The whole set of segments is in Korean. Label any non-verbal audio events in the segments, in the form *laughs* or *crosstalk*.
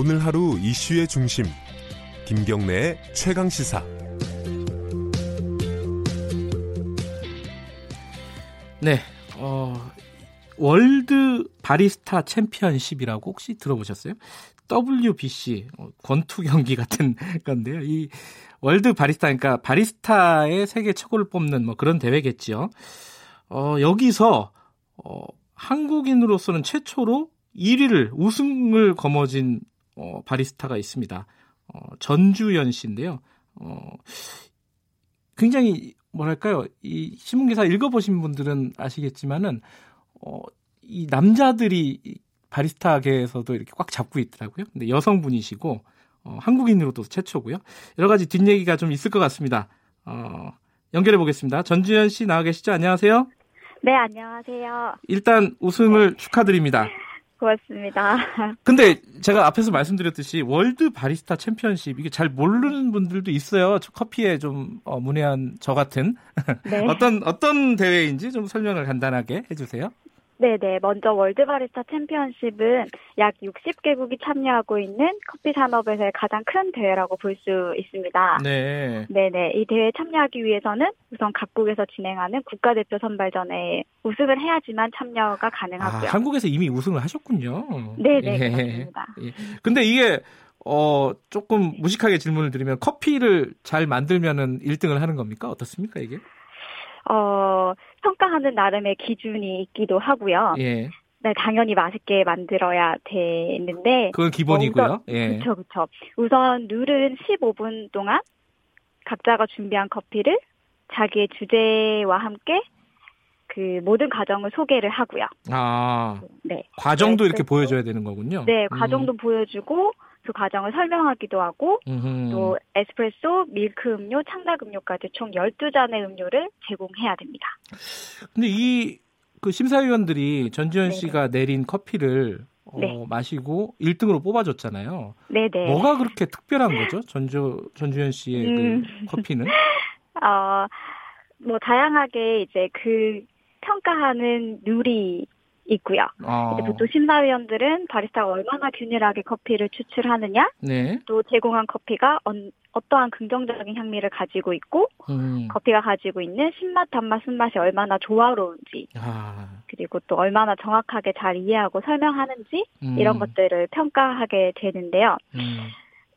오늘 하루 이슈의 중심 김경래의 최강 시사 네, 어, World Barista Championship이라고 혹시 들어보셨어요? WBC 어, 권투 경기 같은 *laughs* 건데요. 이 World Barista 그러니까 바리스타의 세계 최고를 뽑는 뭐 그런 대회겠지요. 어, 여기서 어, 한국인으로서는 최초로 1위를 우승을 거머쥔 어, 바리스타가 있습니다. 어, 전주연 씨인데요. 어, 굉장히 뭐랄까요 이 신문 기사 읽어보신 분들은 아시겠지만은 어, 이 남자들이 바리스타계에서도 이렇게 꽉 잡고 있더라고요. 근데 여성분이시고 어, 한국인으로도 최초고요. 여러 가지 뒷얘기가 좀 있을 것 같습니다. 어, 연결해 보겠습니다. 전주현 씨 나와 계시죠? 안녕하세요. 네, 안녕하세요. 일단 우승을 네. 축하드립니다. *laughs* 고맙습니다. *laughs* 근데 제가 앞에서 말씀드렸듯이 World Barista Championship 이게 잘 모르는 분들도 있어요. 커피에 좀 어, 문외한 저 같은 네. *laughs* 어떤 어떤 대회인지 좀 설명을 간단하게 해주세요. 네네. 먼저 World Barista Championship은 약 60개국이 참여하고 있는 커피 산업에서의 가장 큰 대회라고 볼 수 있습니다. 네. 네네. 이 대회에 참여하기 위해서는 우선 각국에서 진행하는 국가대표 선발전에 우승을 해야지만 참여가 가능하고요. 아, 한국에서 이미 우승을 하셨군요. 네네. 예. 그렇습니다. 예. 근데 이게 어, 조금 무식하게 질문을 드리면 커피를 잘 만들면은 1등을 하는 겁니까? 어떻습니까, 이게? 어, 평가하는 나름의 기준이 있기도 하고요. 예. 네, 당연히 맛있게 만들어야 되는데. 그건 기본이고요. 어, 우선, 예. 그쵸, 그쵸. 우선 룰은 15분 동안 각자가 준비한 커피를 자기의 주제와 함께 그 모든 과정을 소개를 하고요. 아. 네. 과정도 네, 이렇게 보여줘야 되는 거군요. 네, 과정도 음. 보여주고 그 과정을 설명하기도 하고 음흠. 또 에스프레소, 밀크 음료, 창작 음료까지 총 12잔의 음료를 제공해야 됩니다. 근데 이 그 심사위원들이 전지현 네 씨가 내린 커피를 어, 네. 마시고 1등으로 뽑아줬잖아요. 네네. 뭐가 그렇게 특별한 거죠? 전주 전주현 씨의 그 음. 그 커피는? *laughs* 어, 뭐 다양하게 이제 그 평가하는 룰이 있고요. 아. 보통 심사위원들은 바리스타가 얼마나 균일하게 커피를 추출하느냐, 네. 또 제공한 커피가 언, 어떠한 긍정적인 향미를 가지고 있고, 음. 커피가 가지고 있는 신맛, 단맛, 쓴맛이 얼마나 조화로운지, 아. 그리고 또 얼마나 정확하게 잘 이해하고 설명하는지 음. 이런 것들을 평가하게 되는데요. 음.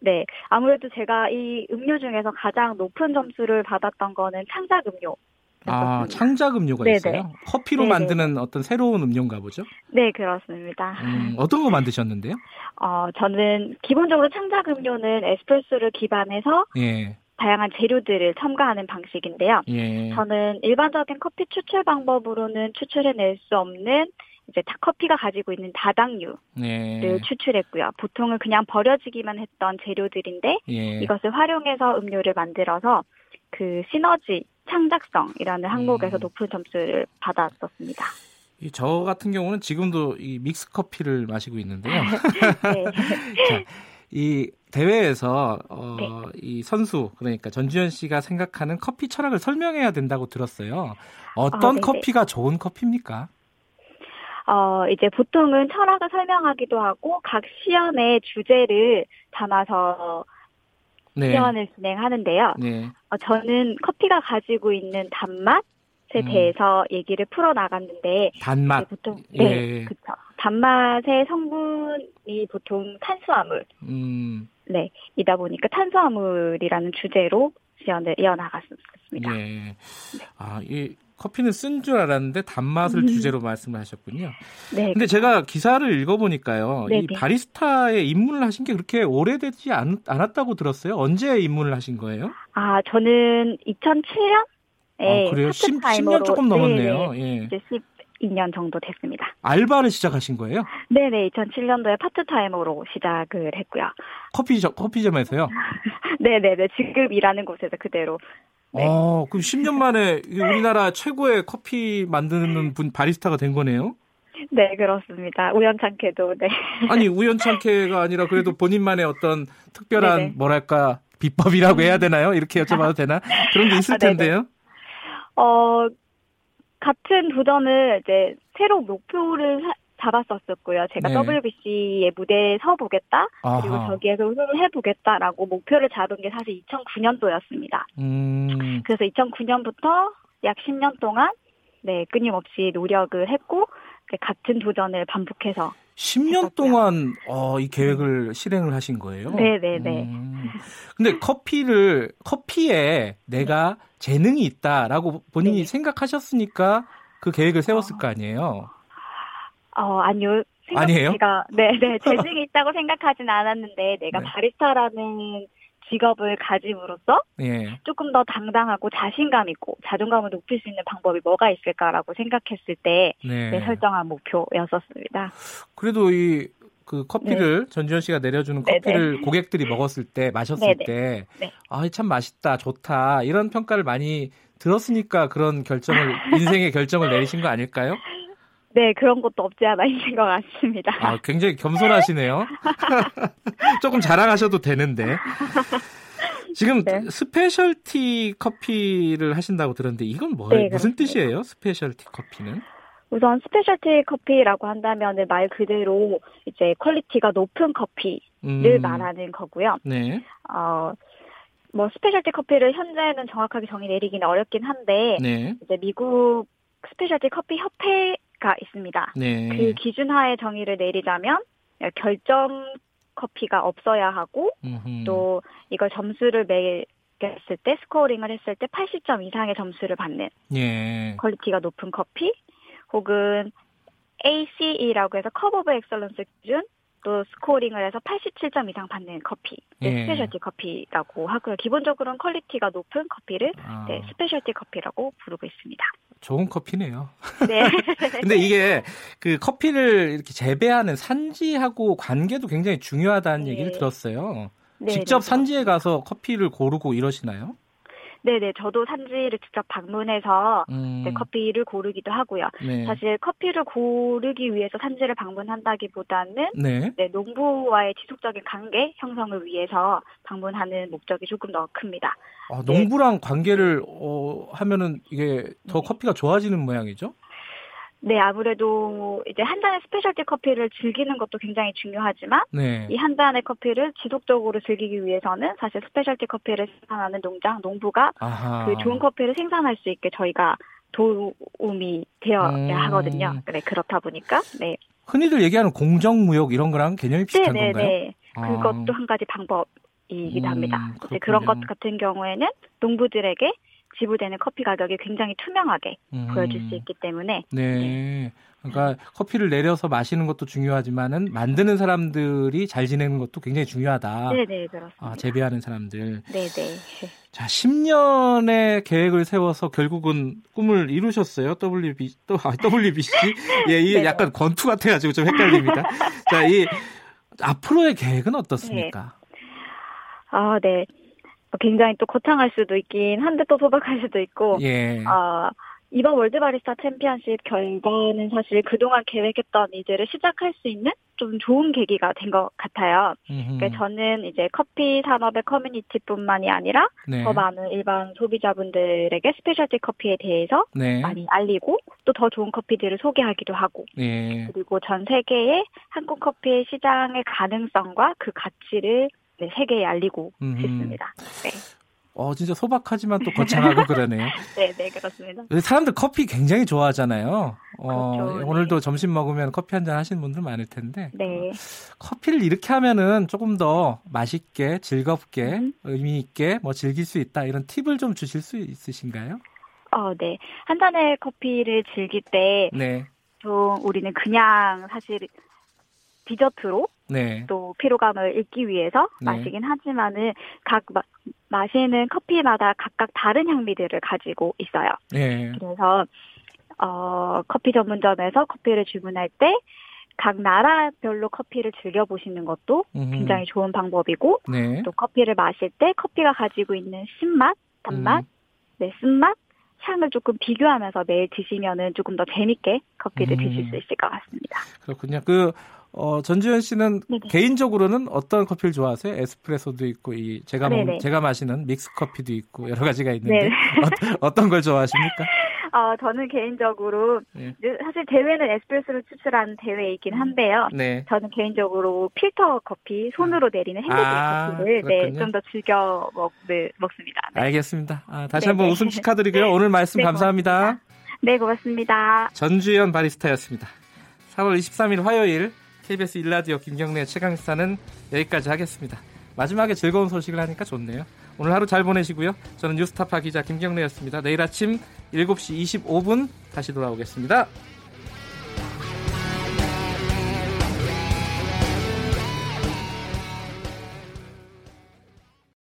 네, 아무래도 제가 이 음료 중에서 가장 높은 점수를 받았던 거는 창작 음료. 아, 창작 음료가 네네. 있어요? 커피로 네네. 만드는 어떤 새로운 음료인가 보죠? 네, 그렇습니다. 음, 어떤 거 만드셨는데요? 어, 저는 기본적으로 창작 음료는 에스프레소를 기반해서 예. 다양한 재료들을 첨가하는 방식인데요. 예. 저는 일반적인 커피 추출 방법으로는 추출해낼 수 없는 이제 커피가 가지고 있는 다당류를 예. 추출했고요. 보통은 그냥 버려지기만 했던 재료들인데 예. 이것을 활용해서 음료를 만들어서 그 시너지 창작성이라는 항목에서 음. 높은 점수를 받았었습니다. 저 같은 경우는 지금도 이 믹스 커피를 마시고 있는데요. *laughs* 네. *laughs* 자, 이 대회에서 어, 네. 이 선수 그러니까 전주현 씨가 생각하는 커피 철학을 설명해야 된다고 들었어요. 어떤 아, 커피가 좋은 커피입니까? 어, 이제 보통은 철학을 설명하기도 하고 각 시연의 주제를 담아서 네. 시연을 진행하는데요. 네. 어, 저는 커피가 가지고 있는 단맛 에 음. 대해서 얘기를 풀어 나갔는데 단맛 보통 네, 예. 그렇죠. 단맛의 성분이 보통 탄수화물. 음. 네, 이다 보니까 탄수화물이라는 주제로 시연을 이어나갔습니다. 예. 네. 아, 이 커피는 쓴 줄 알았는데 단맛을 음. 주제로 말씀을 하셨군요. 네. 근데 제가 기사를 읽어보니까요. 네네. 이 네. 바리스타에 입문을 하신 게 그렇게 오래되지 않, 않았다고 들었어요. 언제 입문을 하신 거예요? 아, 저는 2007년? 아, 그래요? 10, 10 년 조금 넘었네요. 네, 예. 이제 12년 정도 됐습니다. 알바를 시작하신 거예요? 네네, 2007년도에 파트타임으로 시작을 했고요. 커피점, 커피점에서요? *laughs* 네네네, 지금 일하는 곳에서 그대로 네. 어, 그럼 10년 만에 우리나라 최고의 커피 만드는 분 바리스타가 된 거네요? 네, 그렇습니다. 우연찮게도, 네. 아니, *laughs* 우연찮게가 아니라 그래도 본인만의 어떤 특별한, 네네. 뭐랄까, 비법이라고 해야 되나요? 이렇게 여쭤봐도 되나? 그런 게 있을 아, 텐데요? 어, 같은 도전을 이제 새로 목표를 잡았었었고요. 제가 네. WBC의 무대에 서 보겠다. 그리고 저기에서 우승을 해 보겠다라고 목표를 잡은 게 사실 2009년도였습니다. 음. 그래서 2009년부터 약 10년 동안 네, 끊임없이 노력을 했고 같은 도전을 반복해서 10년 했었고요. 동안 어, 이 계획을 네. 실행을 하신 거예요? 네, 네, 네. 음. 근데 커피를 커피에 내가 재능이 있다라고 본인이 네. 생각하셨으니까 그 계획을 세웠을 거 아니에요? 어, 아니요. 아니에요? 제가 네, 네. *laughs* 재능이 있다고 생각하진 않았는데 내가 네. 바리스타라는 직업을 가짐으로써 예. 조금 더 당당하고 자신감 있고 자존감을 높일 수 있는 방법이 뭐가 있을까라고 생각했을 때 네. 네, 설정한 목표였었습니다. 그래도 이 그 커피를 네. 전지현 씨가 내려주는 커피를 네네. 고객들이 먹었을 때 마셨을. 때 네. 아, 참 맛있다, 좋다 이런 평가를 많이 들었으니까 그런 결정을 *laughs* 인생의 결정을 내리신 거 아닐까요? 네, 그런 것도 없지 않아 있는 것 같습니다. 아, 굉장히 겸손하시네요. *laughs* 조금 자랑하셔도 되는데. 지금 네. specialty 커피를 하신다고 들었는데 이건 뭐예요? 네, 무슨 뜻이에요? specialty 커피는? 우선 specialty 커피라고 한다면 말 그대로 이제 quality가 높은 커피를 음. 말하는 거고요. 네. 어, 뭐 specialty 커피를 현재는 정확하게 정의 내리기는 어렵긴 한데 네. 이제 미국 specialty 커피 협회 가 있습니다. 네. 그 기준하에 정의를 내리자면 결점 커피가 없어야 하고 음흠. 또 이걸 점수를 매겼을 때 scoring을 했을 때 80점 이상의 점수를 받는 예. quality가 높은 커피 혹은 ACE라고 해서 Cup of Excellence 기준 또 scoring을 해서 87점 이상 받는 커피, 네, 예. specialty 커피라고 하고요. 기본적으로는 quality가 높은 커피를 아. 네, specialty 커피라고 부르고 있습니다. 좋은 커피네요. 네. *laughs* 근데 이게 그 커피를 이렇게 재배하는 산지하고 관계도 굉장히 중요하다는 네. 얘기를 들었어요. 네, 직접 네, 산지에 가서 커피를 고르고 이러시나요? 네네, 저도 산지를 직접 방문해서 음. 네, 커피를 고르기도 하고요. 네. 사실 커피를 고르기 위해서 산지를 방문한다기보다는 네. 네, 농부와의 지속적인 관계 형성을 위해서 방문하는 목적이 조금 더 큽니다. 아, 농부랑 관계를 어, 하면은 이게 더 네. 커피가 좋아지는 모양이죠? 네, 아무래도 이제 한 잔의 스페셜티 커피를 즐기는 것도 굉장히 중요하지만 네. 이 한 잔의 커피를 지속적으로 즐기기 위해서는 사실 스페셜티 커피를 생산하는 농장, 농부가 아하. 그 좋은 커피를 생산할 수 있게 저희가 도움이 되어야 음. 하거든요. 네, 그렇다 보니까 네. 흔히들 얘기하는 공정무역 이런 거랑 개념이 비슷한 네네네. 건가요? 네. 그것도 아. 한 가지 방법 이기도 음, 합니다. 이제 그런 것 같은 경우에는 농부들에게 지불되는 커피 가격이 굉장히 투명하게 음. 보여줄 수 있기 때문에 네. 네. 그러니까 커피를 내려서 마시는 것도 중요하지만은 만드는 사람들이 잘 지내는 것도 굉장히 중요하다. 네, 네, 그렇습니다. 아, 재배하는 사람들. 네, 네. 자, 10년의 계획을 세워서 결국은 꿈을 이루셨어요. WB 또 아, WBC. *laughs* 예, 이게 네. 약간 권투 같아 가지고 좀 헷갈립니다. 자, 이 앞으로의 계획은 어떻습니까? 네. 아, 네. 굉장히 또 거창할 수도 있긴 한데 또 소박할 수도 있고 예. 어, 이번 월드 바리스타 챔피언십 결과는 사실 그동안 계획했던 일들을 시작할 수 있는 좀 좋은 계기가 된 것 같아요. 그러니까 저는 이제 커피 산업의 커뮤니티뿐만이 아니라 네. 더 많은 일반 소비자분들에게 스페셜티 커피에 대해서 네. 많이 알리고 또 더 좋은 커피들을 소개하기도 하고 네. 그리고 전 세계의 한국 커피의 시장의 가능성과 그 가치를 네, 세계에 알리고 음. 싶습니다. 네. 어, 진짜 소박하지만 또 거창하고 *laughs* 그러네요. 네, 네, 그렇습니다. 사람들 커피 굉장히 좋아하잖아요. 어, 그렇죠, 네. 오늘도 점심 먹으면 커피 한 잔 하시는 분들 많을 텐데. 네. 커피를 이렇게 하면은 조금 더 맛있게, 즐겁게, 음. 의미 있게 뭐 즐길 수 있다. 이런 팁을 좀 주실 수 있으신가요? 어, 네. 한 잔의 커피를 즐길 때. 네. 좀 우리는 그냥 사실 디저트로 네. 또 피로감을 잊기 위해서 네. 마시긴 하지만은 각 마, 마시는 커피마다 각각 다른 향미들을 가지고 있어요. 네. 그래서 어, 커피 전문점에서 커피를 주문할 때 각 나라별로 커피를 즐겨 보시는 것도. 굉장히 좋은 방법이고 네. 또 커피를 마실 때 커피가 가지고 있는 신맛, 단맛, 음. 네, 쓴맛 향을 조금 비교하면서 매일 드시면은 조금 더 재밌게 커피를 음. 드실 수 있을 것 같습니다. 그렇군요. 그 어, 전지현 씨는 네네. 개인적으로는 어떤 커피를 좋아하세요? 에스프레소도 있고 이 제가 먹, 제가 마시는 믹스 커피도 있고 여러 가지가 있는데 네. *laughs* 어, 떤걸 좋아하십니까? 어, 저는 개인적으로 네. 사실 대회는 에스프레소를 추출하는 대회이긴 한데요. 네. 저는 개인적으로 필터 커피 손으로 내리는 핸드드립 아, 커피를 네, 좀 더 즐겨 먹, 네, 먹습니다. 네. 알겠습니다. 아, 다시 한번 우승 축하드리고요. 오늘 말씀 네, 감사합니다. 고맙습니다. 네, 고맙습니다. 전주현 바리스타였습니다. 4월 23일 화요일 KBS 일라디오 김경래 최강사는 여기까지 하겠습니다. 마지막에 즐거운 소식을 하니까 좋네요. 오늘 하루 잘 보내시고요. 저는 뉴스타파 기자 김경래였습니다. 내일 아침 7시 25분 다시 돌아오겠습니다.